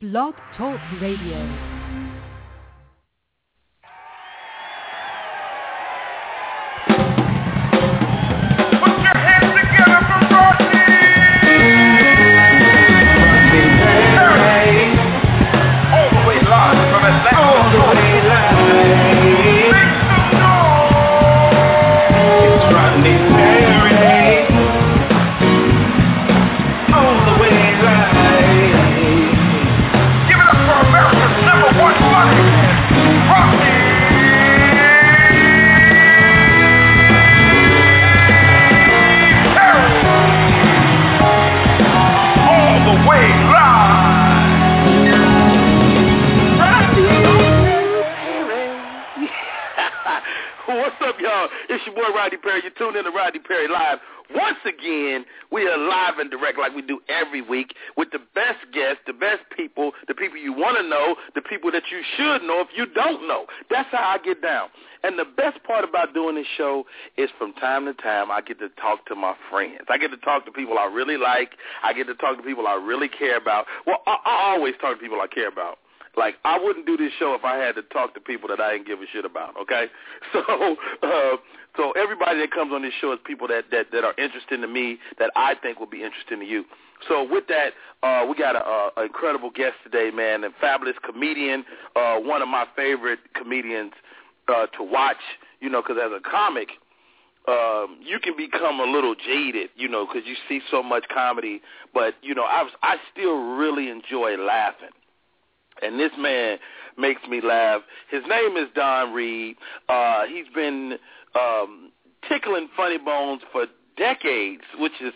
Blog Talk Radio. Tuned in to Rodney Perry Live. Once again, we are live and direct like we do every week with the best guests, the best people, the people you want to know, the people that you should know if you don't know. That's how I get down. And the best part about doing this show is from time to time I get to talk to my friends. I get to talk to people I really like. I get to talk to people I really care about. Well, I, I always talk to people I care about. Like I wouldn't do this show if I had to talk to people that I didn't give a shit about. Okay, so uh, so everybody that comes on this show is people that that that are interesting to me that I think will be interesting to you. So with that, uh, we got a, a incredible guest today, man, a fabulous comedian, uh, one of my favorite comedians uh, to watch. You know, because as a comic. Um, you can become a little jaded, you know, because you see so much comedy. But you know, I was, I still really enjoy laughing and this man makes me laugh. His name is Don Reed. Uh, he's been um, tickling funny bones for decades, which is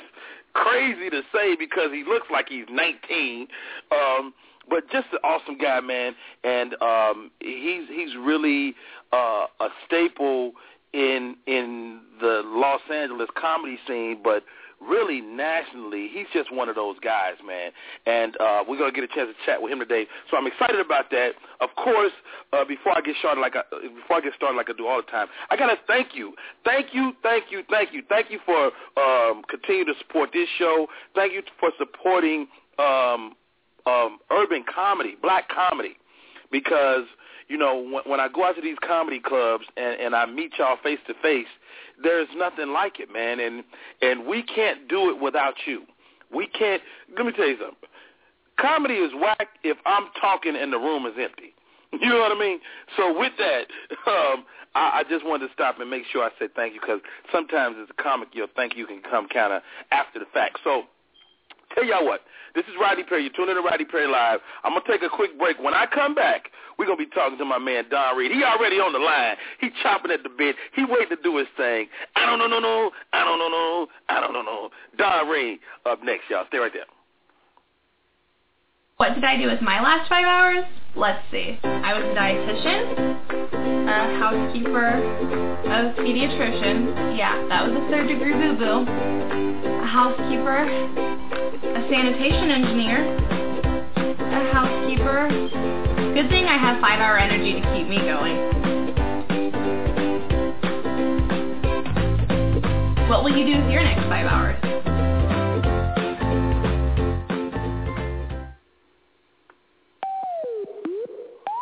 crazy to say because he looks like he's 19. Um, but just an awesome guy, man, and um, he's he's really uh, a staple in in the Los Angeles comedy scene, but really nationally, he's just one of those guys, man. And uh, we're gonna get a chance to chat with him today. So I'm excited about that. Of course, uh, before I get started, like I, before I get started, like I do all the time, I gotta thank you, thank you, thank you, thank you, thank you for um, continue to support this show. Thank you for supporting um, um, urban comedy, black comedy, because you know when, when I go out to these comedy clubs and, and I meet y'all face to face there's nothing like it, man, and and we can't do it without you. We can't. Let me tell you something. Comedy is whack if I'm talking and the room is empty. You know what I mean? So with that, um, I, I just wanted to stop and make sure I said thank you because sometimes as a comic, your thank you can come kind of after the fact. So tell y'all what, this is Rodney Perry. You're tuning in to Rodney Perry Live. I'm going to take a quick break. When I come back, we're going to be talking to my man Don Reed. He already on the line. He chopping at the bit. He waiting to do his thing. I don't know, no, no. I don't know, no. I don't know, no. Don Reed up next, y'all. Stay right there. What did I do with my last five hours? Let's see. I was a dietitian, a housekeeper, a pediatrician. Yeah, that was a third degree boo-boo. Housekeeper, a sanitation engineer, a housekeeper. Good thing I have five hour energy to keep me going. What will you do with your next five hours?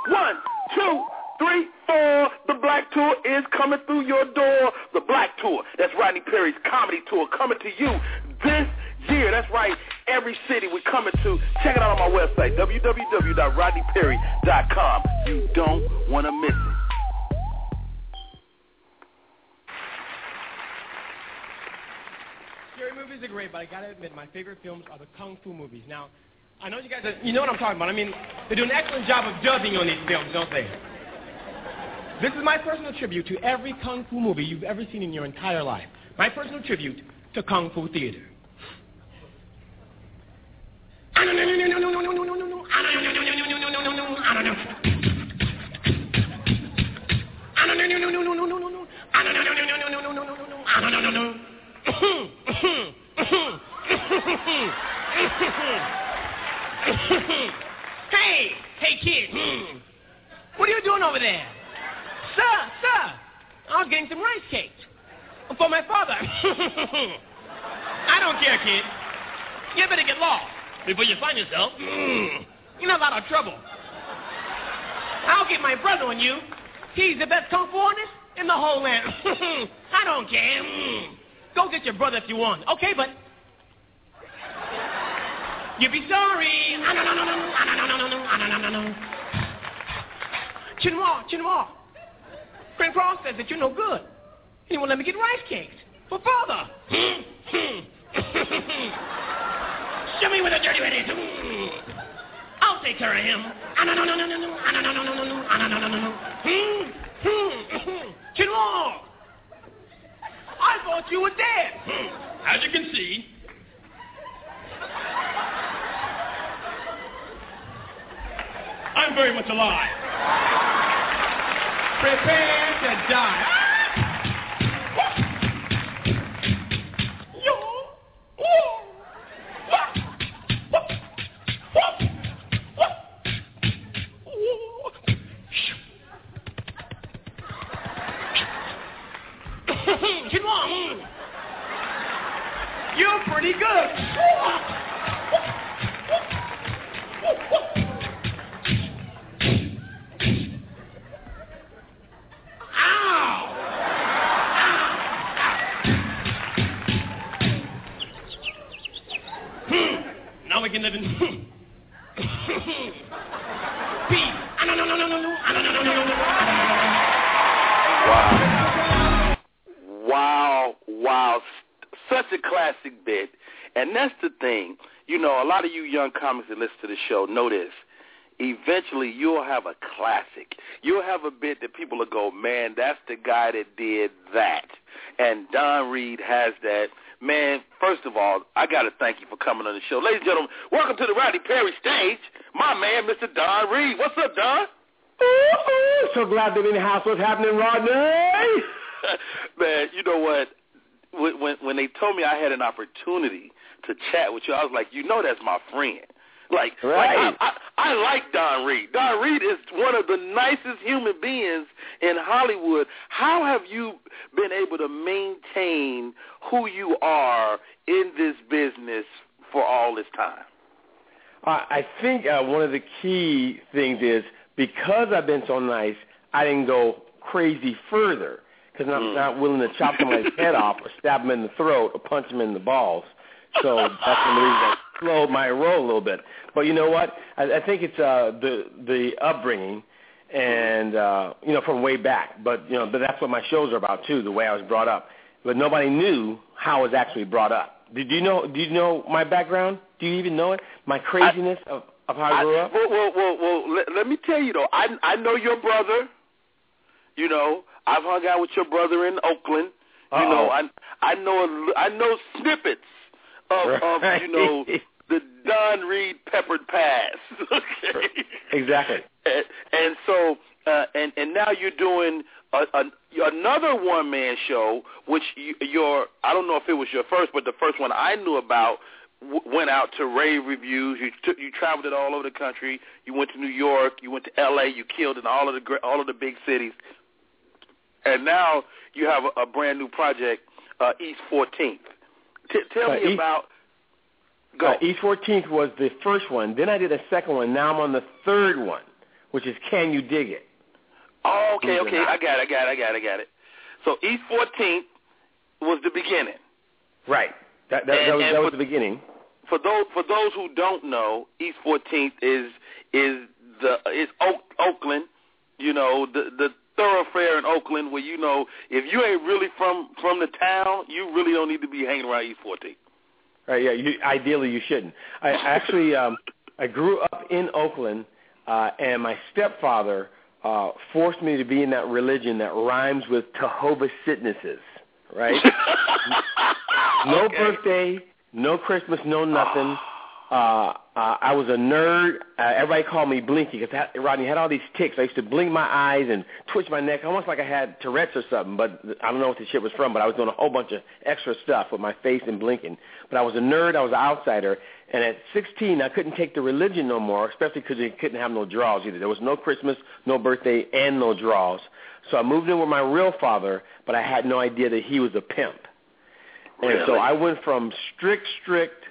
One, two, three, four. Black Tour is coming through your door. The Black Tour. That's Rodney Perry's comedy tour coming to you this year. That's right. Every city we're coming to. Check it out on my website, www.rodneyperry.com. You don't want to miss it. Scary movies are great, but I gotta admit, my favorite films are the kung fu movies. Now, I know you guys, are, you know what I'm talking about. I mean, they do an excellent job of dubbing on these films, don't they? This is my personal tribute to every kung fu movie you've ever seen in your entire life. My personal tribute to kung fu theater. Hey, hey kid, what are you doing over there? Sir, sir, I was getting some rice cakes for my father. I don't care, kid. You better get lost before you find yourself in a lot of trouble. I'll get my brother on you. He's the best kung fu artist in the whole land. I don't care. Mm. Go get your brother if you want. Okay, but you'll be sorry. Chinois, Chinois. Friend Cross says that you're no good. He won't let me get rice cakes for father. Show me where the dirty red is. I'll take care of him. Chinois, I thought you were dead. As you can see, I'm very much alive. Prepare to die. To know this. Eventually, you'll have a classic. You'll have a bit that people will go, man, that's the guy that did that. And Don Reed has that. Man, first of all, I got to thank you for coming on the show. Ladies and gentlemen, welcome to the Rodney Perry stage. My man, Mr. Don Reed. What's up, Don? Ooh, so glad to be in the house. What's happening, Rodney? man, you know what? When when they told me I had an opportunity to chat with you, I was like, you know, that's my friend. Like, Right. like I, I, I like Don Reed. Don Reed is one of the nicest human beings in Hollywood. How have you been able to maintain who you are in this business for all this time? I think uh, one of the key things is because I've been so nice, I didn't go crazy further because I'm Mm. not willing to chop somebody's head off or stab him in the throat or punch him in the balls. So that's the reasons I slowed my roll a little bit. But you know what? I, I think it's uh, the the upbringing and uh, you know from way back. But you know, but that's what my shows are about too. The way I was brought up. But nobody knew how I was actually brought up. Did you know? Do you know my background? Do you even know it? My craziness of, of how I grew up. Well, well, well, well let, let me tell you though. I I know your brother. You know, I've hung out with your brother in Oakland. You Uh-oh. know, I I know a I know snippets of of you know Right. The Don Reed peppered pass. okay. Exactly. And, and so uh, and and now you're doing a, a, another one man show, which you, your I don't know if it was your first, but the first one I knew about w- went out to rave reviews. You took you traveled it all over the country. You went to New York. You went to L.A. You killed in all of the all of the big cities. And now you have a, a brand new project, uh, East 14th. T- tell Uh, me East- about. Go. Uh, East 14th was the first one. Then I did a second one. Now I'm on the third one, which is Can You Dig It? Oh, okay, okay. I got it, I got it, I got it, I got it. So East 14th was the beginning. Right. That, that, And- that, was, that for- was the beginning. For those for those who don't know, East 14th is is the is Oak, Oakland, you know, the the thoroughfare in Oakland where you know if you ain't really from from the town, you really don't need to be hanging around East 14th. Right, yeah, you, ideally you shouldn't. I actually, um, I grew up in Oakland, uh, and my stepfather uh, forced me to be in that religion that rhymes with Jehovah's Witnesses, right? no Okay. birthday, no Christmas, no nothing. Uh, uh, I was a nerd. Uh, everybody called me Blinky because Rodney had all these ticks. I used to blink my eyes and twitch my neck, almost like I had Tourette's or something. But I don't know what the shit was from. But I was doing a whole bunch of extra stuff with my face and blinking. But I was a nerd. I was an outsider. And at 16, I couldn't take the religion no more, especially because they couldn't have no draws either. There was no Christmas, no birthday, and no draws. So I moved in with my real father, but I had no idea that he was a pimp. And so I went from strict, strict,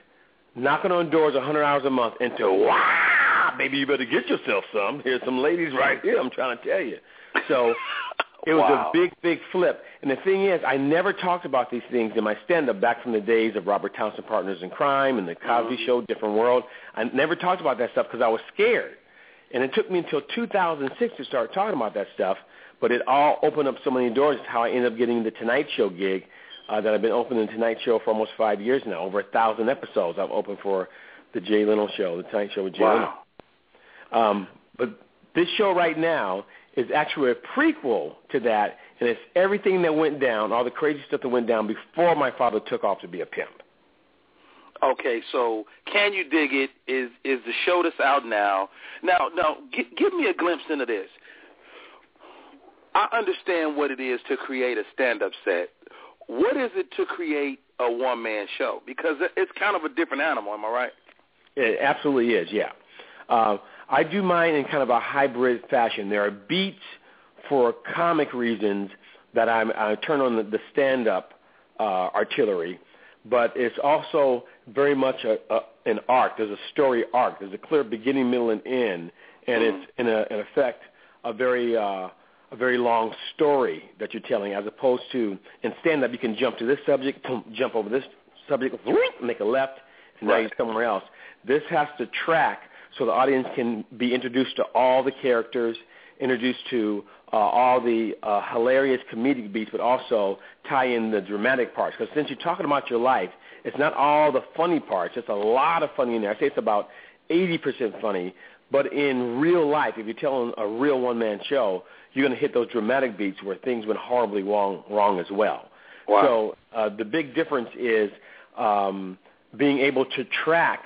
knocking on doors a 100 hours a month into, wow, baby, you better get yourself some. Here's some ladies right here. I'm trying to tell you. So it was Wow. a big, big flip. And the thing is, I never talked about these things in my stand-up back from the days of Robert Townsend Partners in Crime and the Cosby Mhm. Show, Different World. I never talked about that stuff because I was scared. And it took me until 2006 to start talking about that stuff. But it all opened up so many doors. It's how I ended up getting the Tonight Show gig uh, that I've been opening the Tonight Show for almost five years now. Over a thousand episodes I've opened for the Jay Leno Show, the Tonight Show with Jay Leno. Wow. Um, but this show right now is actually a prequel to that, and it's everything that went down, all the crazy stuff that went down before my father took off to be a pimp. Okay, so can you dig it? Is is the show that's out now? Now, now, g- give me a glimpse into this. I understand what it is to create a stand-up set. What is it to create a one-man show? Because it's kind of a different animal. Am I right? It absolutely is, yeah. Uh, I do mine in kind of a hybrid fashion. There are beats for comic reasons that I'm, I turn on the, the stand-up uh, artillery, but it's also very much a, a, an arc. There's a story arc. There's a clear beginning, middle, and end, and Mhm. it's in, a, in effect a very uh, a very long story that you're telling, as opposed to in stand-up you can jump to this subject, jump over this subject, make a left, and now you're somewhere else. This has to track so the audience can be introduced to all the characters, introduced to uh, all the uh, hilarious comedic beats, but also tie in the dramatic parts. Because since you're talking about your life, it's not all the funny parts. It's a lot of funny in there. I say it's about 80% funny. But in real life, if you're telling a real one-man show, you're going to hit those dramatic beats where things went horribly wrong, wrong as well. Wow. So uh, the big difference is um, being able to track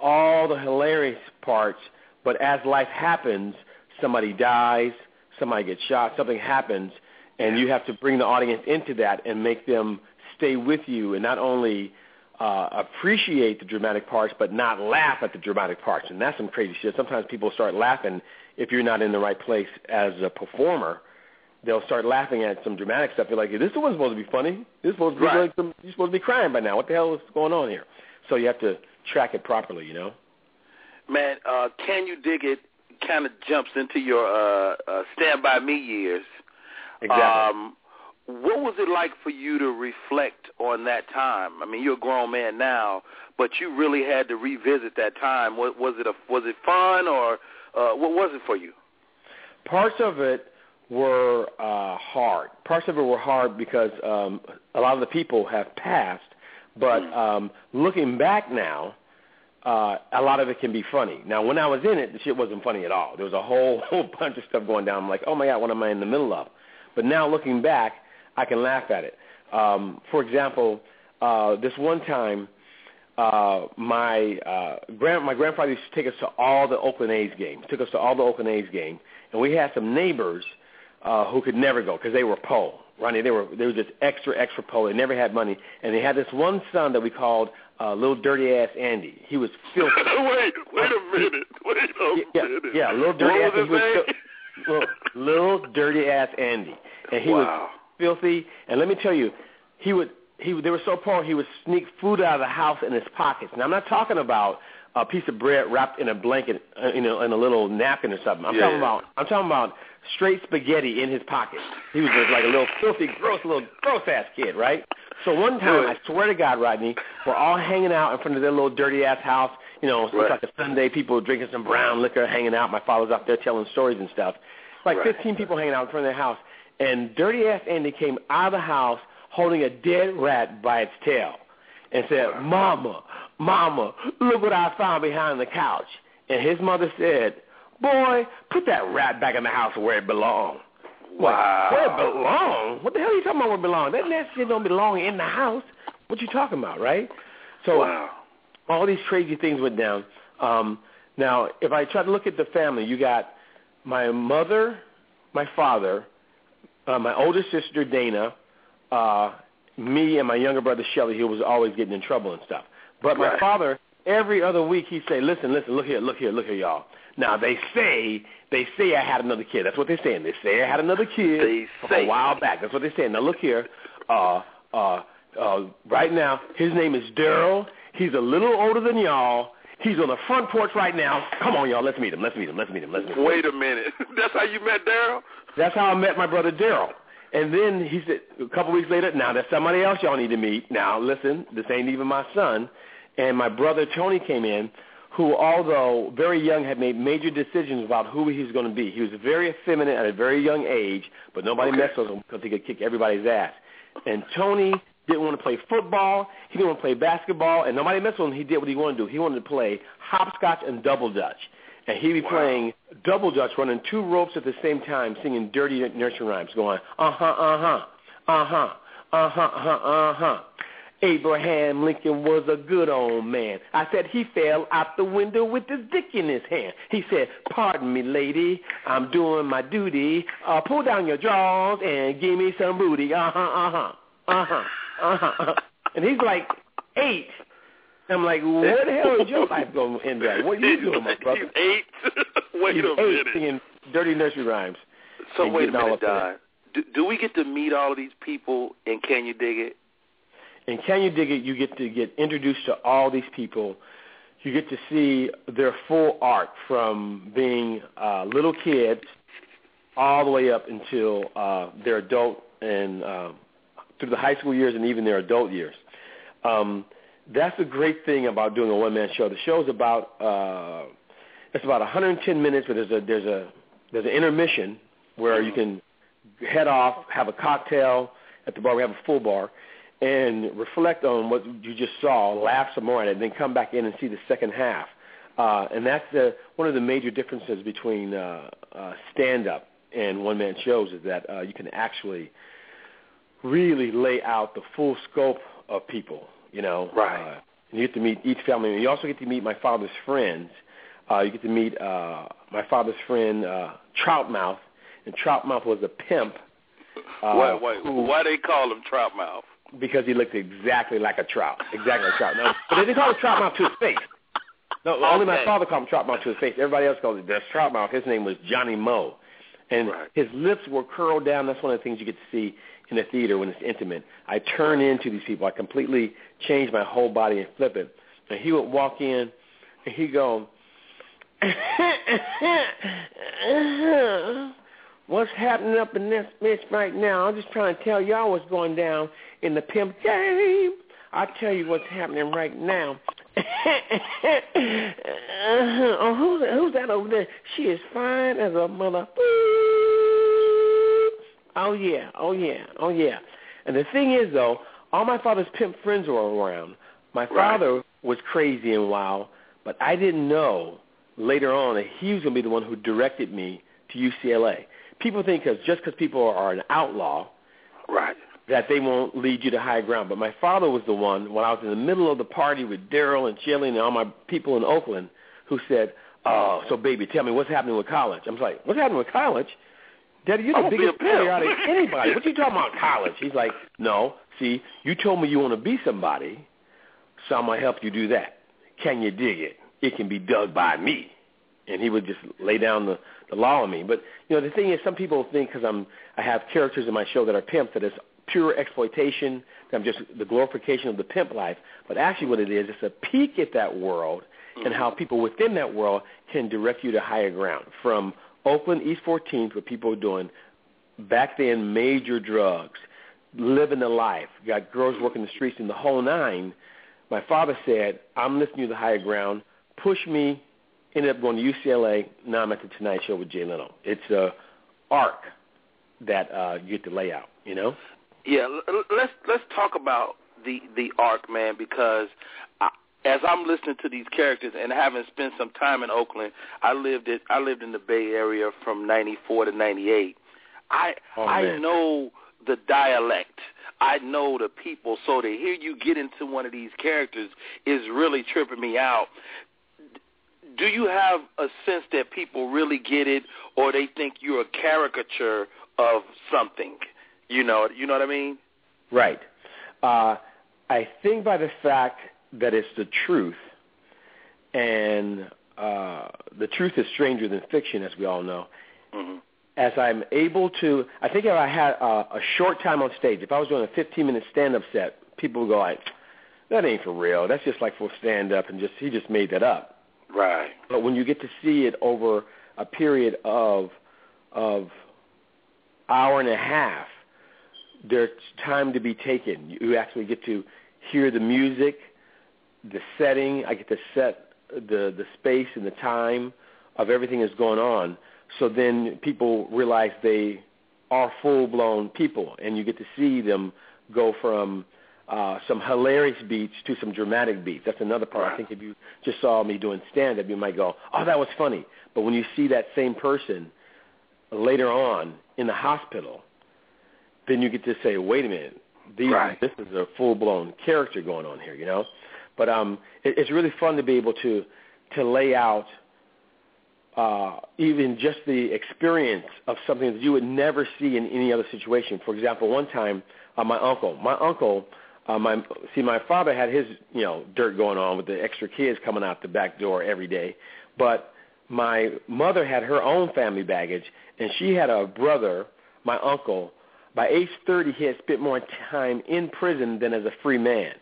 all the hilarious parts, but as life happens, somebody dies, somebody gets shot, something happens, and you have to bring the audience into that and make them stay with you and not only uh, appreciate the dramatic parts, but not laugh at the dramatic parts. And that's some crazy shit. Sometimes people start laughing if you're not in the right place as a performer. They'll start laughing at some dramatic stuff. You're like, this wasn't supposed to be funny. This is supposed to be Right. like some, you're supposed to be crying by now. What the hell is going on here? So you have to track it properly, you know. Man, uh, can you dig it? Kind of jumps into your uh, uh, Stand by Me years. Um, what was it like for you to reflect on that time? I mean, you're a grown man now, but you really had to revisit that time. Was, was it a was it fun or uh, what was it for you? Parts of it were uh, hard. Parts of it were hard because um, a lot of the people have passed. But um, looking back now, uh, a lot of it can be funny. Now, when I was in it, the shit wasn't funny at all. There was a whole whole bunch of stuff going down. I'm like, oh my god, what am I in the middle of? But now looking back, I can laugh at it. Um, for example, uh, this one time, uh, my uh, grand my grandfather used to take us to all the Oakland A's games. Took us to all the Oakland A's games, and we had some neighbors uh, who could never go because they were po. Ronnie, they were they were just extra extra po. They never had money, and they had this one son that we called uh, little dirty ass Andy. He was filthy. wait, wait a minute. Wait a yeah, minute. yeah, little dirty what ass. was was fil- little, little dirty ass Andy, and he was filthy. And let me tell you, he would he they were so poor he would sneak food out of the house in his pockets. Now I'm not talking about a piece of bread wrapped in a blanket, uh, you know, in a little napkin or something. I'm Yeah. talking about I'm talking about straight spaghetti in his pocket. He was just like a little filthy, gross little gross ass kid, right? So one time. I swear to God, Rodney, we're all hanging out in front of their little dirty ass house. You know, it's Right. like a Sunday. People drinking some brown liquor, hanging out. My father's out there telling stories and stuff. Like Right. 15 people hanging out in front of their house, and dirty ass Andy came out of the house holding a dead rat by its tail, and said, "Mama, Mama, look what I found behind the couch." And his mother said, "Boy, put that rat back in the house where it belongs." Wow. Where it belong? What the hell are you talking about where it belong? That nasty shit don't belong in the house. What you talking about, right? So wow. all these crazy things went down. Um, now, if I try to look at the family, you got my mother, my father, uh, my older sister Dana, uh, me, and my younger brother Shelly, who was always getting in trouble and stuff. But my Right. father, every other week, he'd say, "Listen, listen, look here, look here, look here, y'all." Now they say they say I had another kid. That's what they're saying. They say I had another kid They say. a while back. That's what they're saying. Now look here. Uh, uh, uh, right now, his name is Daryl. He's a little older than y'all. He's on the front porch right now. Come on, y'all. Let's meet him. Let's meet him. Let's meet him. Let's meet him. Wait a minute. That's how you met Daryl? That's how I met my brother Daryl. And then he said a couple weeks later, now there's somebody else y'all need to meet. Now listen, this ain't even my son. And my brother Tony came in, who although very young had made major decisions about who he was going to be. He was very effeminate at a very young age, but nobody Okay. messed with him because he could kick everybody's ass. And Tony didn't want to play football. He didn't want to play basketball, and nobody messed with him. He did what he wanted to do. He wanted to play hopscotch and double dutch. And he'd be Wow. playing double dutch, running two ropes at the same time, singing dirty nursery rhymes, going, uh-huh, uh-huh, uh-huh, uh-huh, uh-huh, uh-huh. Abraham Lincoln was a good old man. I said he fell out the window with his dick in his hand. He said, pardon me, lady, I'm doing my duty. Uh, pull down your drawers and give me some booty. Uh-huh, uh-huh, uh-huh, uh-huh. And he's like eight. I'm like, what the hell is your life going to end up? What are you doing, my brother? He's eight. wait He's a eight minute. singing dirty nursery rhymes. So and wait a minute, Don. Do, do we get to meet all of these people and Can You Dig It? In Can You Dig It, you get to get introduced to all these people. You get to see their full arc from being uh, little kids all the way up until uh, their adult and uh, through the high school years and even their adult years. Um, that's the great thing about doing a one-man show. The show's about uh, it's about 110 minutes, but there's a there's a there's an intermission where you can head off, have a cocktail at the bar. We have a full bar, and reflect on what you just saw, laugh some more at it, and then come back in and see the second half. Uh, and that's the, one of the major differences between uh, uh, stand-up and one-man shows is that uh, you can actually really lay out the full scope of people. You know, Right. Uh, and you get to meet each family. And you also get to meet my father's friends. Uh, you get to meet uh, my father's friend uh, Troutmouth, and Troutmouth was a pimp. Uh, why, why, who- why they call him Trout Mouth? because he looked exactly like a trout, exactly like a trout. No, but they didn't call him trout mouth to his face. No, only my father called him trout mouth to his face. Everybody else called it that's trout mouth. His name was Johnny Moe, and Right. his lips were curled down. That's one of the things you get to see in a theater when it's intimate. I turn into these people. I completely change my whole body and flip it. And he would walk in, and he go. What's happening up in this bitch right now? I'm just trying to tell y'all what's going down in the pimp game. I'll tell you what's happening right now. oh, who's, who's that over there? She is fine as a mother. Oh, yeah, oh, yeah, oh, yeah. And the thing is, though, all my father's pimp friends were around. My Right. father was crazy and wild, but I didn't know later on that he was going to be the one who directed me to UCLA. People think cause just because people are an outlaw Right. That they won't lead you to high ground. But my father was the one when I was in the middle of the party with Daryl and Shelley and all my people in Oakland who said, "Oh, so baby, tell me what's happening with college." I'm like, "What's happening with college?" Daddy, you're the biggest player out of anybody. What you talking about college? He's like, "No, see, you told me you want to be somebody, so I'm gonna help you do that. Can you dig it? It can be dug by me." And he would just lay down the, the law on me. But you know, the thing is, some people think because I'm I have characters in my show that are pimps that it's pure exploitation. I'm just the glorification of the pimp life. But actually, what it is, it's a peek at that world and how people within that world can direct you to higher ground. From Oakland East 14th, where people were doing back then major drugs, living the life, got girls working the streets in the whole nine. My father said, "I'm listening to the higher ground. Push me." Ended up going to UCLA. Now I'm at the Tonight Show with Jay Leno. It's a arc that uh, you get to lay out. You know. Yeah, let's let's talk about the the arc, man, because I, as I'm listening to these characters and having spent some time in Oakland, I lived it. I lived in the Bay Area from '94 to '98. I Oh, I know the dialect. I know the people. So to hear you get into one of these characters is really tripping me out. Do you have a sense that people really get it, or they think you're a caricature of something? You know, you know what I mean? Right. Uh, I think by the fact that it's the truth, and uh, the truth is stranger than fiction, as we all know. hmm As I'm able to, I think if I had uh, a short time on stage, if I was doing a 15-minute stand-up set, people would go like, "That ain't for real. That's just like for stand-up, and just he just made that up." Right. But when you get to see it over a period of of hour and a half, there's time to be taken. You actually get to hear the music, the setting. I get to set the the space and the time of everything that's going on. So then people realize they are full blown people, and you get to see them go from uh, some hilarious beats to some dramatic beats. That's another part. I think if you just saw me doing stand up, you might go, "Oh, that was funny." But when you see that same person later on in the hospital, then you get to say, "Wait a minute, these, Right. this is a full blown character going on here," you know. But um, it, it's really fun to be able to to lay out uh, even just the experience of something that you would never see in any other situation. For example, one time, uh, my uncle, my uncle, uh, my see, my father had his you know dirt going on with the extra kids coming out the back door every day, but my mother had her own family baggage, and she had a brother, my uncle. By age 30, he had spent more time in prison than as a free man.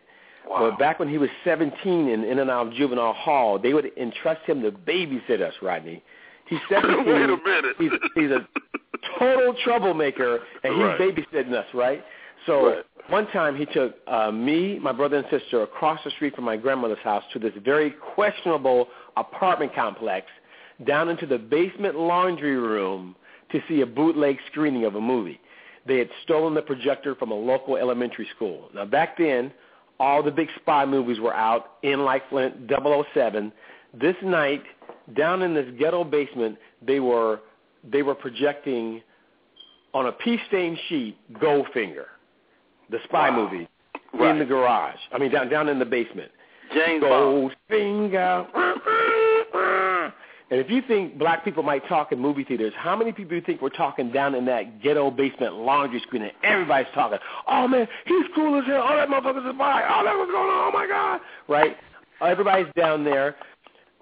Wow. But back when he was 17 and in and out of juvenile hall, they would entrust him to babysit us, Rodney. He's 17. Wait a minute. He's, he's a total troublemaker, and he's Right. babysitting us, right? So Right. one time he took uh, me, my brother and sister across the street from my grandmother's house to this very questionable apartment complex down into the basement laundry room to see a bootleg screening of a movie. They had stolen the projector from a local elementary school. Now back then, all the big spy movies were out in like Flint 007. This night, down in this ghetto basement, they were they were projecting on a pea-stained sheet Goldfinger, the spy Wow. movie, Right. in the garage. I mean, down down in the basement. James Bond. Goldfinger. And if you think black people might talk in movie theaters, how many people do you think we're talking down in that ghetto basement laundry screen and everybody's talking, oh man, he's cool as hell, oh that motherfucker's a spy, oh that was going on, oh my God, right? Everybody's down there.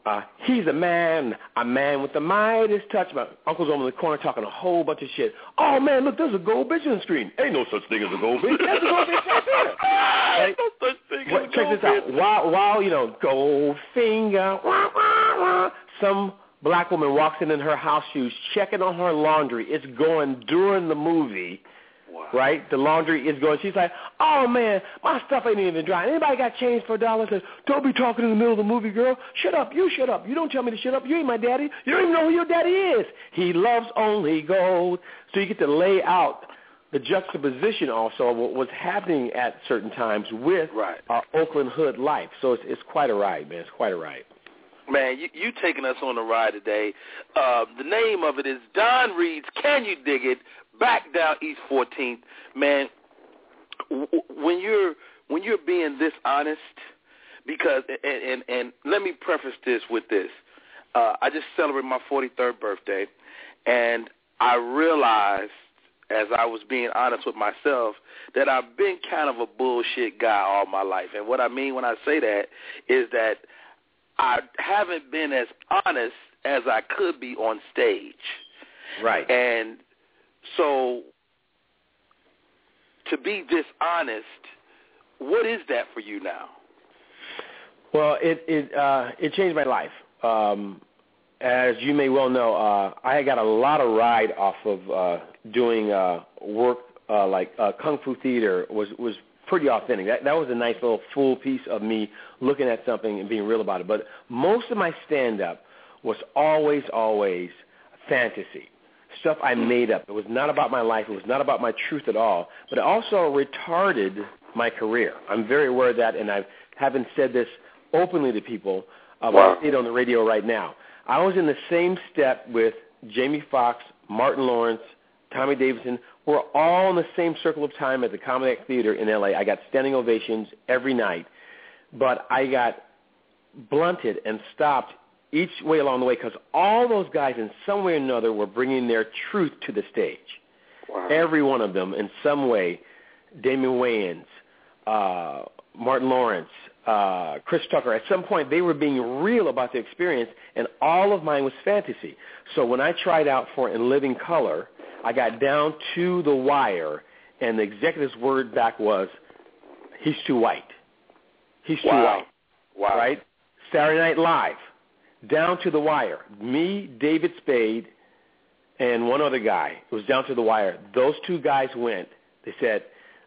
Uh, he's a man, a man with the Midas touch. My uncle's over in the corner talking a whole bunch of shit. Oh man, look, there's a gold bitch on the screen. Ain't no such thing as a gold bitch. That's a gold bitch right there. Right? No such thing What, as a check this gold out. While, while you know, Goldfinger, wah, wah, wah, some black woman walks in in her house shoes, checking on her laundry. It's going during the movie, Wow. right? The laundry is going. She's like, "Oh man, my stuff ain't even dry. Anybody got change for a dollar?" Says, "Don't be talking in the middle of the movie, girl. Shut up. You shut up. You don't tell me to shut up. You ain't my daddy. You don't even know who your daddy is. He loves only gold." So you get to lay out the juxtaposition also of what was happening at certain times with Right. our Oakland hood life. So it's, it's quite a ride, man. It's quite a ride. Man, you, you taking us on a ride today. Uh, the name of it is Don Reed's Can You Dig It? Back down East 14th. Man, w- when you're when you're being this honest, because and and, and let me preface this with this. Uh, I just celebrated my 43rd birthday, and I realized as I was being honest with myself that I've been kind of a bullshit guy all my life. And what I mean when I say that is that I haven't been as honest as I could be on stage. Right. And so to be dishonest, what is that for you now? Well, it it uh, it changed my life. Um, as you may well know, uh, I got a lot of ride off of uh, doing uh, work uh, like uh, kung fu theater was was pretty authentic. That that was a nice little full piece of me looking at something and being real about it. But most of my stand up was always always fantasy stuff I made up. It was not about my life. It was not about my truth at all. But it also retarded my career. I'm very aware of that, and I haven't said this openly to people. Uh, Wow. I say it on the radio right now. I was in the same step with Jamie Foxx, Martin Lawrence, Tommy Davidson. We're all in the same circle of time at the Comedy Theater in L.A. I got standing ovations every night, but I got blunted and stopped each way along the way because all those guys in some way or another were bringing their truth to the stage. Wow. Every one of them in some way, Damon Wayans, uh, Martin Lawrence, uh, Chris Tucker, at some point they were being real about the experience and all of mine was fantasy. So when I tried out for In Living Color, I got down to the wire and the executive's word back was, he's too white. He's too Wow. white Wow. right? Saturday Night Live. down to the wire. Me, David Spade, and one other guy. It was down to the wire. Those two guys went. They said,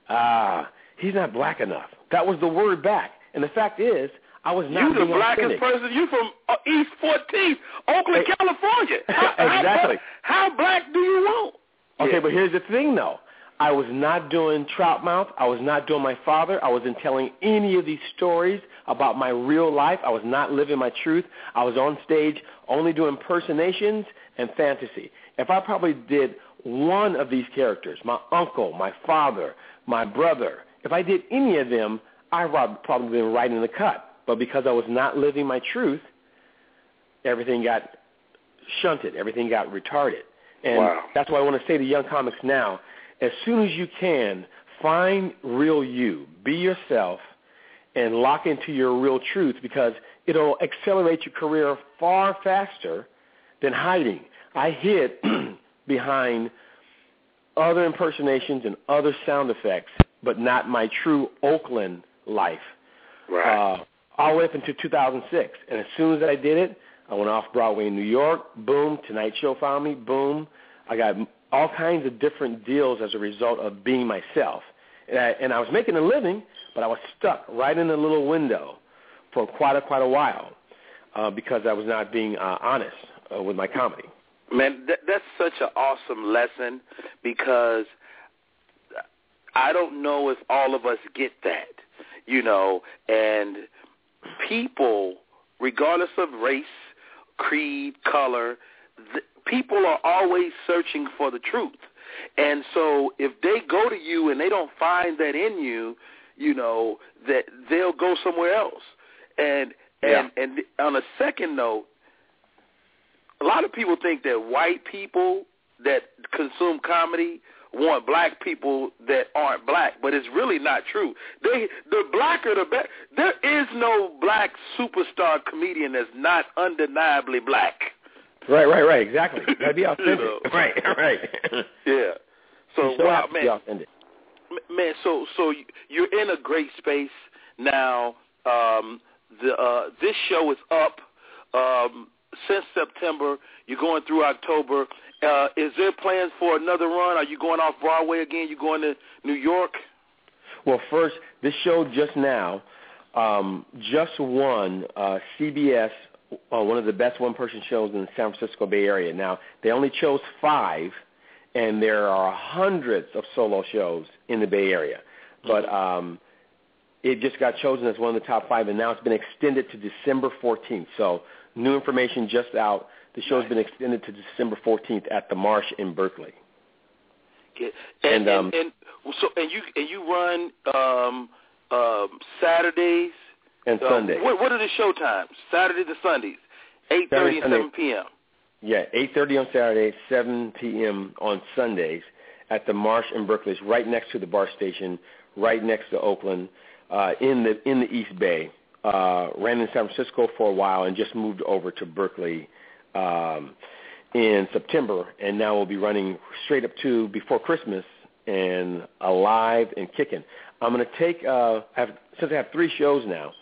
ah, he's not black enough. That was the word back. And the fact is, I was not You the blackest person. You from uh, East 14th, Oakland, Hey. California. How, Exactly. How, how black do you want? Okay, Yeah. but here's the thing, though. I was not doing trout mouth. I was not doing my father. I wasn't telling any of these stories about my real life. I was not living my truth. I was on stage only doing impersonations and fantasy. If I probably did one of these characters, my uncle, my father, my brother, if I did any of them, I would probably been right in the cut. But because I was not living my truth, everything got shunted. Everything got retarded. And Wow. that's why I want to say to young comics now, as soon as you can, find real you. Be yourself and lock into your real truth because it'll accelerate your career far faster than hiding. I hid behind other impersonations and other sound effects, but not my true Oakland life Right. uh, all the way up into 2006. And as soon as I did it, I went off Broadway in New York. Boom, Tonight Show found me. Boom, I got all kinds of different deals as a result of being myself. And I, and I was making a living, but I was stuck right in a little window for quite a quite a while uh, because I was not being uh, honest uh, with my comedy. Man, that, that's such an awesome lesson because I don't know if all of us get that, you know, and people, regardless of race, creed, color, th- people are always searching for the truth. And so if they go to you and they don't find that in you, you know, that they'll go somewhere else. And and and on a second note, a lot of people think that white people that consume comedy want black people that aren't black, but it's really not true. They the blacker the better. There is no black superstar comedian that's not undeniably black. Right, right, right. Exactly. Be You know. Right, right. Yeah. So wow, man, authentic. Man, so so you- you're in a great space now. Um, the uh, this show is up um, since September. You're going through October. Uh, is there plans for another run? Are you going off Broadway again? You going to New York? Well, first, this show just now um, just won uh, CBS, uh, one of the best one-person shows in the San Francisco Bay Area. Now, they only chose five, and there are hundreds of solo shows in the Bay Area. But um, it just got chosen as one of the top five, and now it's been extended to December 14th. So new information just out. The show's been extended to December 14th at the Marsh in Berkeley. And, And, um, and, and so and you and you run um, um, Saturdays And Uh, Sunday. What, what are the show times? Saturday to Sundays, eight thirty Saturday, and seven p.m. Yeah, 8.30 on Saturday, 7 p.m. on Sundays at the Marsh in Berkeley. It's right next to the BART station, right next to Oakland, uh, in the in the East Bay. Uh, ran in San Francisco for a while and just moved over to Berkeley um, in September, and now we'll be running straight up to before Christmas and alive and kicking. I'm going to take uh, I have, since I have three shows now.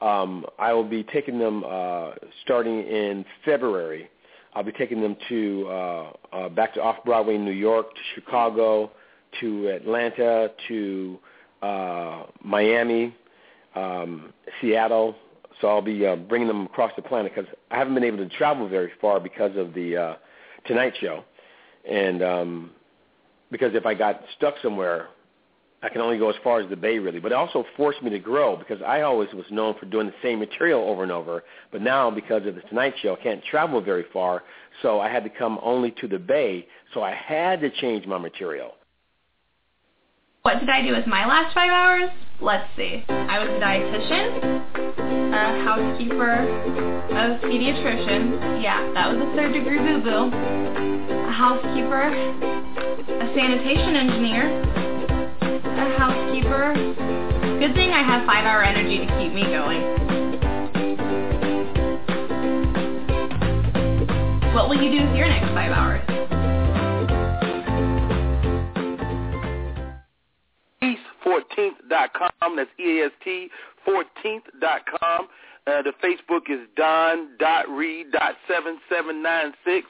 Um, I will be taking them uh, starting in February. I'll be taking them to uh, uh, back to off Broadway in New York, to Chicago, to Atlanta, to uh, Miami, um, Seattle. So I'll be uh, bringing them across the planet because I haven't been able to travel very far because of the uh, Tonight Show, and um, because if I got stuck somewhere, I can only go as far as the Bay, really. But it also forced me to grow because I always was known for doing the same material over and over. But now, because of the Tonight Show, I can't travel very far, so I had to come only to the Bay. So I had to change my material. What did I do with my last five hours? Let's see. I was a dietitian, a housekeeper, a pediatrician. Yeah, that was a third degree boo-boo. A housekeeper, a sanitation engineer, a housekeeper. Good thing I have five hour energy to keep me going. What will you do with your next five hours? East14th.com. That's E-A-S-T 14th.com. Uh, the Facebook is don.reed.7796.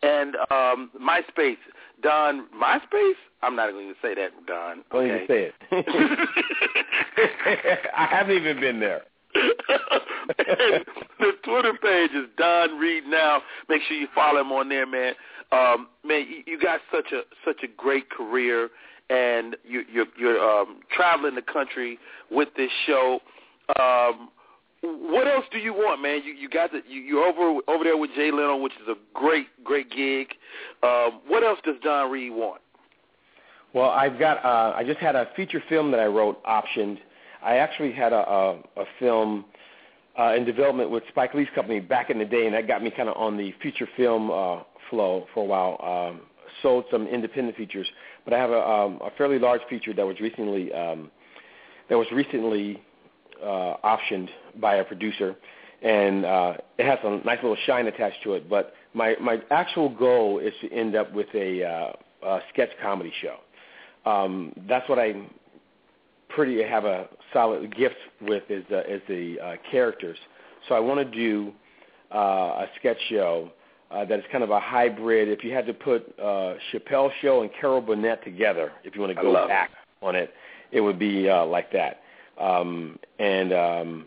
And um, MySpace, Don, MySpace? I'm not going to say that, Don. Don't okay. even say it. I haven't even been there. the Twitter page is Don Reed now. Make sure you follow him on there, man. Um, man, you, you got such a such a great career, and you, you're you're um, traveling the country with this show. Um, what else do you want, man? You you got the you, you're over over there with Jay Leno, which is a great great gig. Um, what else does Don Reed want? Well, I've got uh, I just had a feature film that I wrote optioned. I actually had a a, a film uh, in development with Spike Lee's company back in the day, and that got me kind of on the feature film uh, flow for a while. Um, sold some independent features, but I have a, um, a fairly large feature that was recently um, that was recently uh, optioned by a producer, and uh, it has a nice little shine attached to it. But my my actual goal is to end up with a, uh, a sketch comedy show. Um, that's what I pretty have a solid gift with is the is the uh, characters. So I want to do uh, a sketch show uh, that is kind of a hybrid. If you had to put uh, Chappelle Show and Carol Burnett together, if you want to go back on it, it would be uh, like that. Um, and um,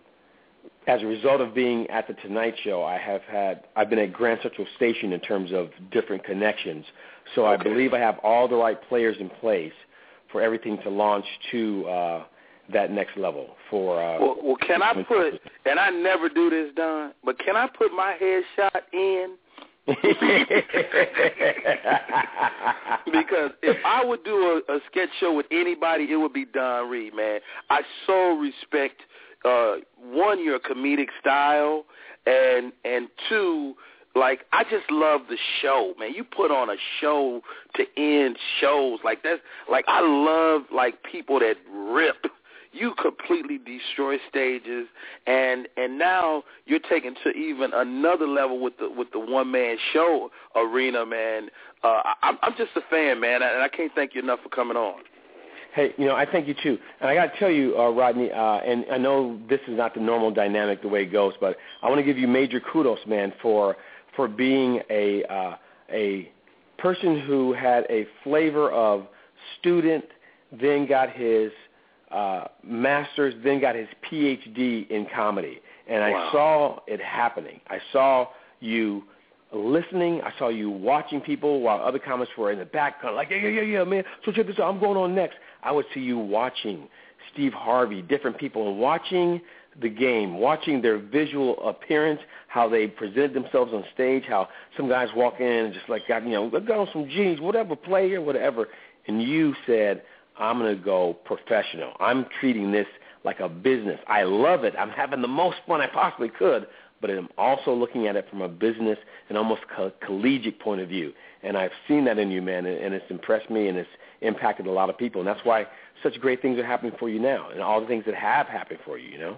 as a result of being at the Tonight Show, I have had I've been at Grand Central Station in terms of different connections. So Okay. I believe I have all the right players in place for everything to launch to uh, that next level. For uh, Well, well, can I put? And I never do this, Don. But can I put my headshot in? because if I would do a, a sketch show with anybody, it would be Don Reed, man. I so respect uh one your comedic style and and two like I just love the show, man. You put on a show to end shows like that's like I love like people that rip you completely destroy stages and and now you're taken to even another level with the with the one man show arena man uh I'm I'm just a fan man and I can't thank you enough for coming on Hey, you know, I thank you too. And I got to tell you, uh, Rodney, uh, and I know this is not the normal dynamic the way it goes, but I want to give you major kudos, man, for for being a uh, a person who had a flavor of student, then got his uh, master's, then got his PhD in comedy, and Wow. I saw it happening. I saw you listening. I saw you watching people while other comics were in the back, kind of like, yeah, yeah, yeah, yeah, man. So check this out. I'm going on next. I would see you watching Steve Harvey, different people, and watching the game, watching their visual appearance, how they presented themselves on stage, how some guys walk in and just like got, you know, got on some jeans, whatever, player, whatever. And you said, I'm going to go professional. I'm treating this like a business. I love it. I'm having the most fun I possibly could, but I'm also looking at it from a business and almost co- collegiate point of view. And I've seen that in you, man, and, it's impressed me and it's impacted a lot of people. And that's why such great things are happening for you now and all the things that have happened for you, you know?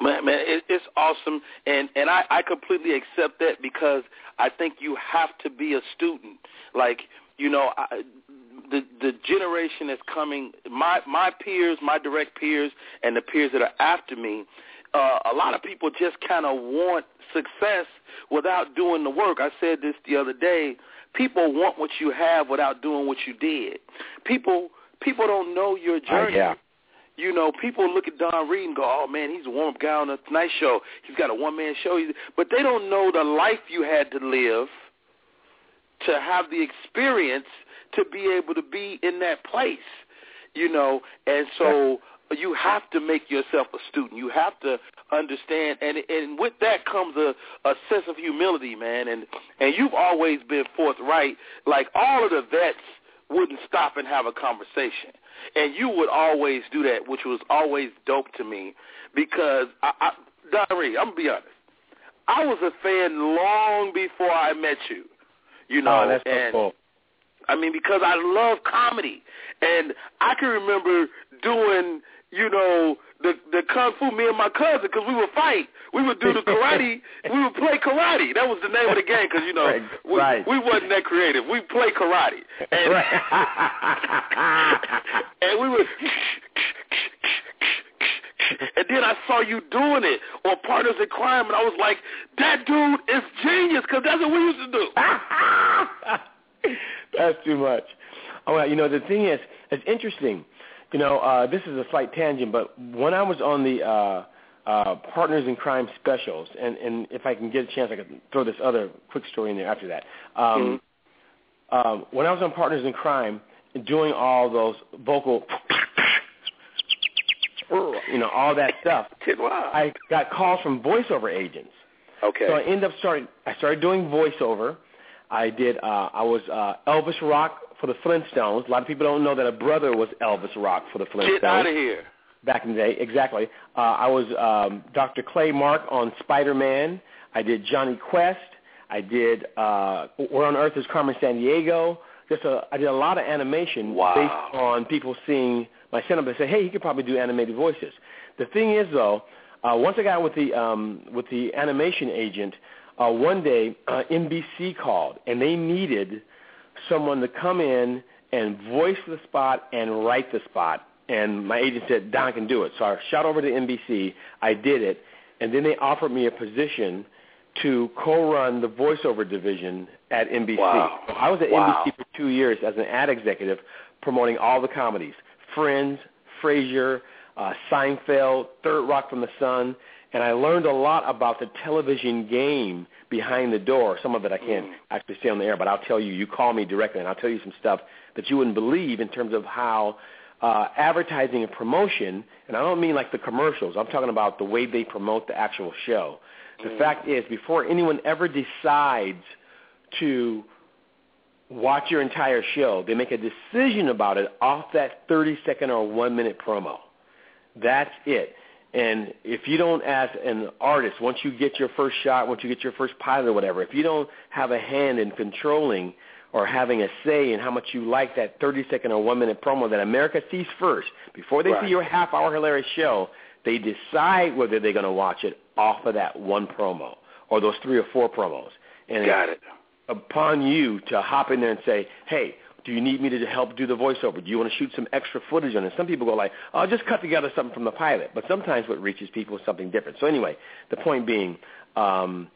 Man, man, it, it's awesome, and and I, I completely accept that because I think you have to be a student. Like you know, I, the the generation that's coming, my my peers, my direct peers, and the peers that are after me, uh, a lot of people just kind of want success without doing the work. I said this the other day. People want what you have without doing what you did. People people don't know your journey. yeah. You know, people look at Don Reed and go, "Oh man, he's a warm guy on the Tonight Show. He's got a one man show." He's, but they don't know the life you had to live to have the experience to be able to be in that place. You know, and so you have to make yourself a student. You have to understand, and and with that comes a a sense of humility, man. And and you've always been forthright. Like all of the vets wouldn't stop and have a conversation. And you would always do that, which was always dope to me because I, I Reed, I'm gonna be honest. I was a fan long before I met you. You oh, know, oh, that's so and cool. I mean, because I love comedy, and I can remember doing, you know, the the kung fu. Me and my cousin, because we would fight. We would do the karate. we would play karate. That was the name of the game, because you know, Right, we, right. we wasn't that creative. We play karate, and Right. and we would. and then I saw you doing it on Partners in Crime, and I was like, that dude is genius because that's what we used to do. that's too much. Oh, well, you know the thing is, it's interesting. You know, uh, this is a slight tangent, but when I was on the uh, uh, Partners in Crime specials, and, and if I can get a chance, I could throw this other quick story in there after that. Um, mm-hmm. um, when I was on Partners in Crime, doing all those vocal, you know, all that stuff, I got calls from voiceover agents. Okay. So I ended up starting. I started doing voiceover. I did. Uh, I was uh, Elvis Rock for the Flintstones. A lot of people don't know that a brother was Elvis Rock for the Flintstones. Get out of here. Back in the day, exactly. Uh, I was um, Dr. Clay Mark on Spider-Man. I did Jonny Quest. I did uh, Where on Earth is Carmen Sandiego. Just a, I did a lot of animation wow. based on people seeing my setup and say, hey, he could probably do animated voices. The thing is, though, uh, once I got with the um, with the animation agent, uh, one day uh, NBC called and they needed someone to come in and voice the spot and write the spot. And my agent said, Don can do it. So I shot over to NBC. I did it. And then they offered me a position to co-run the voiceover division at NBC. Wow. I was at wow. NBC for two years as an ad executive promoting all the comedies, Friends, Frasier, uh, Seinfeld, Third Rock from the Sun, and I learned a lot about the television game behind the door. Some of it I can't mm. actually say on the air, but I'll tell you. You call me directly, and I'll tell you some stuff that you wouldn't believe in terms of how uh, advertising and promotion, and I don't mean like the commercials. I'm talking about the way they promote the actual show. The mm. fact is, before anyone ever decides to watch your entire show, they make a decision about it off that 30-second or one-minute promo. That's it. And if you don't, as an artist, once you get your first shot, once you get your first pilot or whatever, if you don't have a hand in controlling or having a say in how much you like that 30-second or one-minute promo that America sees first, before they right. see your half-hour hilarious show, they decide whether they're going to watch it off of that one promo or those three or four promos. And Got it. Upon you to hop in there and say, hey, do you need me to help do the voiceover? Do you want to shoot some extra footage on it? Some people go like, oh, I'll just cut together something from the pilot. But sometimes what reaches people is something different. So anyway, the point being, um,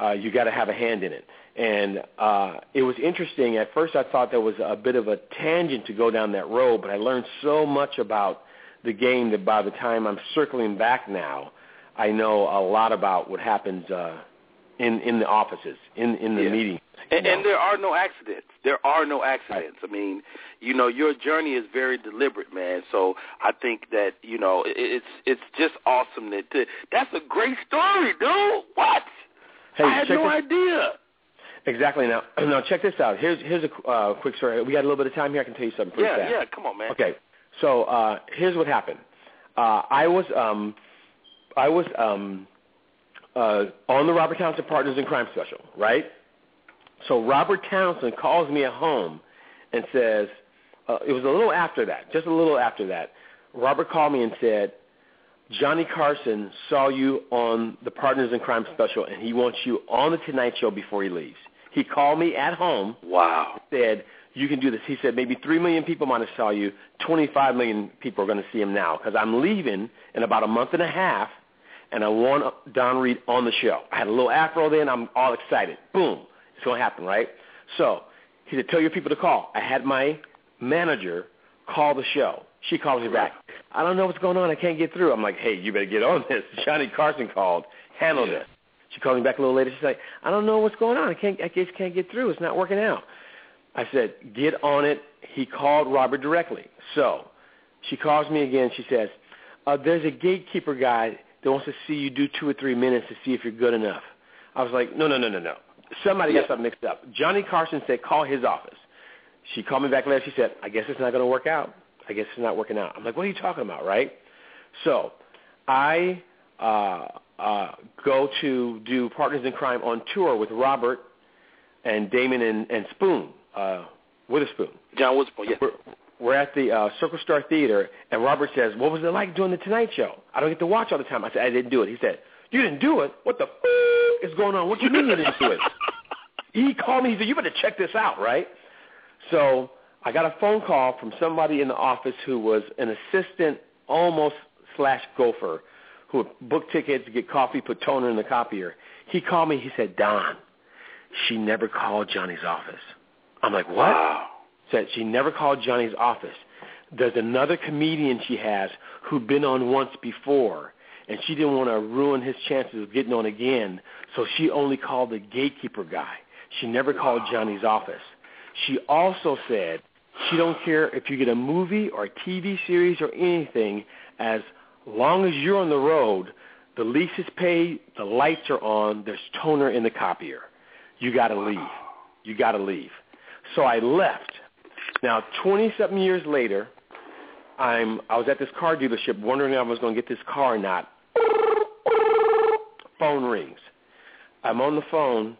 uh, you got to have a hand in it. And uh, it was interesting. At first I thought there was a bit of a tangent to go down that road, but I learned so much about the game that by the time I'm circling back now, I know a lot about what happens uh, in, in the offices, in, in the yeah. meetings. And, no. and there are no accidents. There are no accidents. I mean, you know, your journey is very deliberate, man. So I think that you know, it, it's it's just awesome that to, that's a great story, dude. What? Hey, I had no this, idea. Exactly. Now, now check this out. Here's here's a uh, quick story. We got a little bit of time here. I can tell you something pretty Yeah, fast. yeah. Come on, man. Okay. So uh, here's what happened. Uh, I was um, I was um, uh, on the Robert Townsend Partners in Crime special, right? So Robert Townsend calls me at home and says, uh, it was a little after that, just a little after that. Robert called me and said, Johnny Carson saw you on the Partners in Crime special, and he wants you on the Tonight Show before he leaves. He called me at home. Wow. Said you can do this. He said maybe three million people might have saw you. Twenty-five million people are going to see him now because I'm leaving in about a month and a half, and I want Don Reed on the show. I had a little afro then. I'm all excited. Boom. It's going to happen, right? So he said, tell your people to call. I had my manager call the show. She calls me back. I don't know what's going on. I can't get through. I'm like, hey, you better get on this. Johnny Carson called. Handle this. She called me back a little later. She's like, I don't know what's going on. I can't. I just can't get through. It's not working out. I said, get on it. He called Robert directly. So she calls me again. She says, uh, there's a gatekeeper guy that wants to see you do two or three minutes to see if you're good enough. I was like, no, no, no, no, no. Somebody got something mixed up. Johnny Carson said, call his office. She called me back later. She said, I guess it's not going to work out. I guess it's not working out. I'm like, what are you talking about, right? So I uh, uh, go to do Partners in Crime on tour with Robert and Damon and, and Spoon, uh, Witherspoon. John Witherspoon, yeah. We're, we're at the uh, Circle Star Theater, and Robert says, what was it like doing the Tonight Show? I don't get to watch all the time. I said, I didn't do it. He said, you didn't do it? What the f- is going on? What do you mean you didn't do it? he called me. He said, you better check this out, right? So I got a phone call from somebody in the office who was an assistant, almost slash gopher who would book tickets, get coffee, put toner in the copier. He called me. He said, Don, she never called Johnny's office. I'm like, what? Wow. Said she never called Johnny's office. There's another comedian she has who'd been on once before, and she didn't want to ruin his chances of getting on again, so she only called the gatekeeper guy. She never called Johnny's office. She also said she don't care if you get a movie or a TV series or anything, as long as you're on the road, the lease is paid, the lights are on, there's toner in the copier. You got to leave. You got to leave. So I left. Now, 20-something years later, I'm I was at this car dealership wondering if I was going to get this car or not. Phone rings. I'm on the phone,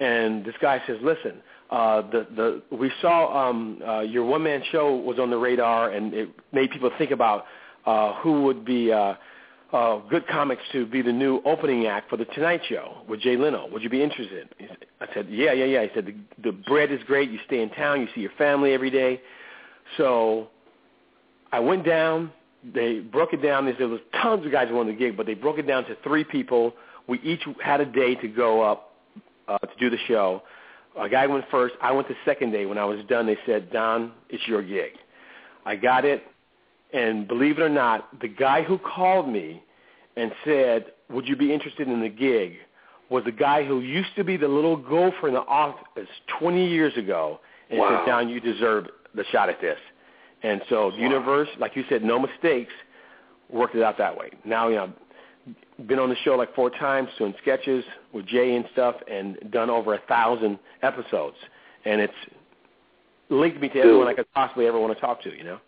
and this guy says, "Listen, uh, the the we saw um, uh, your one man show was on the radar, and it made people think about uh, who would be uh, uh, good comics to be the new opening act for the Tonight Show with Jay Leno. Would you be interested?" I said, "Yeah, yeah, yeah." He said, "The the bread is great. You stay in town. You see your family every day." So I went down. They broke it down. They said There was tons of guys who wanted the gig, but they broke it down to three people. We each had a day to go up uh, to do the show. A guy went first. I went the second day. When I was done, they said, Don, it's your gig. I got it, and believe it or not, the guy who called me and said, would you be interested in the gig was the guy who used to be the little gopher in the office 20 years ago and Wow. said, Don, you deserve the shot at this. And so the universe, like you said, no mistakes, worked it out that way. Now, you know, been on the show like four times doing sketches with Jay and stuff and done over a thousand episodes. And it's linked me to everyone I could possibly ever want to talk to, you know?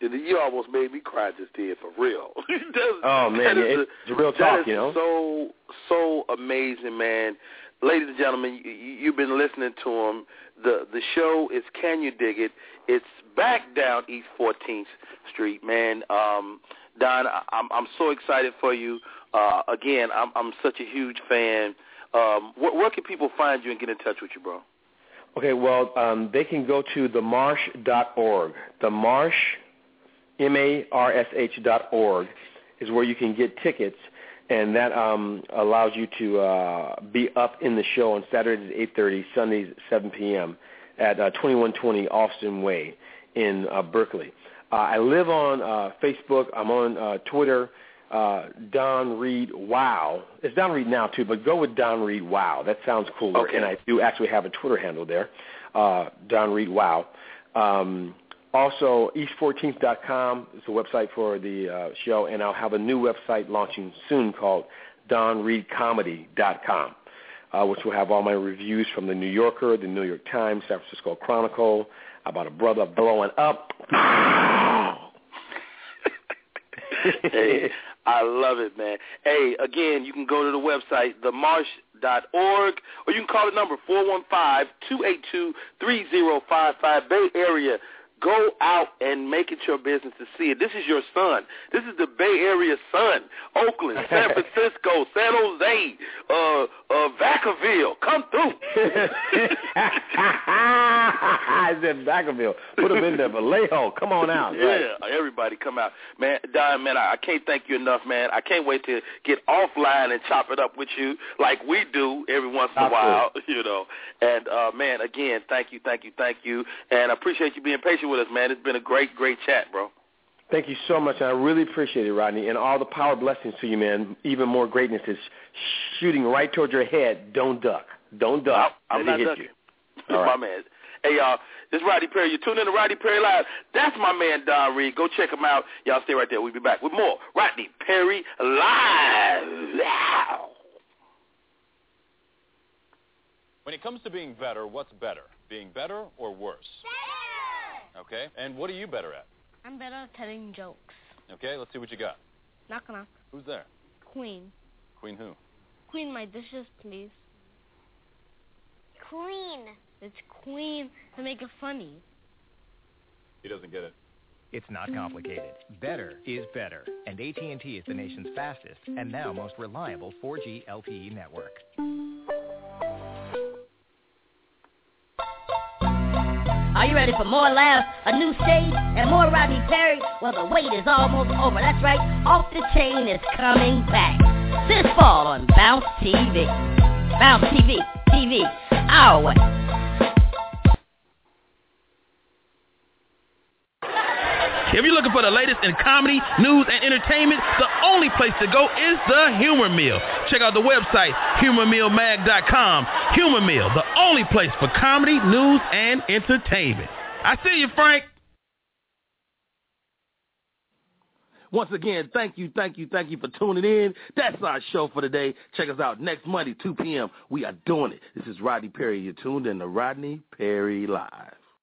And You almost made me cry just then for real. That- Oh, man, yeah, it's it's real talk, you know? So so amazing, man. Ladies and gentlemen, you, you've been listening to him. The the show is Can You Dig It? It's back down East 14th Street, man. Um, Don, I'm I'm so excited for you. Uh, again, I'm I'm such a huge fan. Um, where, where can people find you and get in touch with you, bro? Okay, well, um, they can go to themarsh.org. The Marsh, M-A-R-S-H dot org, is where you can get tickets, and that um, allows you to uh, be up in the show on Saturdays at 8.30, Sundays at 7 p.m. at uh, 2120 Allston Way in uh, Berkeley. Uh, I live on uh, Facebook. I'm on uh, Twitter. Uh, Don Reed Wow. It's Don Reed now too, but go with Don Reed Wow. That sounds cooler. Okay. And I do actually have a Twitter handle there, uh, Don Reed Wow. Um, also, east14th.com is the website for the uh, show, and I'll have a new website launching soon called DonReedComedy.com, uh, which will have all my reviews from the New Yorker, the New York Times, San Francisco Chronicle, about a brother blowing up. hey, I love it, man. Hey, again, you can go to the website, themarsh.org, or you can call the number, 415-282-3055, Bay Area. Go out and make it your business to see it. This is your son. This is the Bay Area sun. Oakland, San Francisco, San Jose, uh, uh, Vacaville. Come through. I said Vacaville. Put him in there. Vallejo, come on out. Right. Yeah, everybody come out. Man, Don, man, I, I can't thank you enough, man. I can't wait to get offline and chop it up with you like we do every once in a while, you know. And, uh, man, again, thank you, thank you, thank you. And I appreciate you being patient with us, man. It's been a great, great chat, bro. Thank you so much. and I really appreciate it, Rodney, and all the power blessings to you, man. Even more greatness is shooting right towards your head. Don't duck. Don't duck. I'm Let not hit ducking. you. All right. my man. Hey, y'all, this is Rodney Perry. You tune in to Rodney Perry Live. That's my man, Don Reed. Go check him out. Y'all stay right there. We'll be back with more Rodney Perry Live. When it comes to being better, what's better? Being better or worse? Better! Okay. And what are you better at? I'm better at telling jokes. Okay, let's see what you got. Knock knock. Who's there? Queen. Queen who? Queen, my dishes, please. Queen. It's Queen to make it funny. He doesn't get it. It's not complicated. Better is better. And AT&T is the nation's fastest and now most reliable 4G LTE network. Are you ready for more laughs, a new stage, and more Rodney Perry? Well, the wait is almost over. That's right, Off the Chain is coming back this fall on Bounce TV. Bounce TV, TV, our way. If you're looking for the latest in comedy, news, and entertainment, the only place to go is the Humor Mill. Check out the website, humormillmag.com. Humor Mill, the only place for comedy, news, and entertainment. I see you, Frank. Once again, thank you, thank you, thank you for tuning in. That's our show for today. Check us out next Monday, 2 p.m. We are doing it. This is Rodney Perry. You're tuned in to Rodney Perry Live.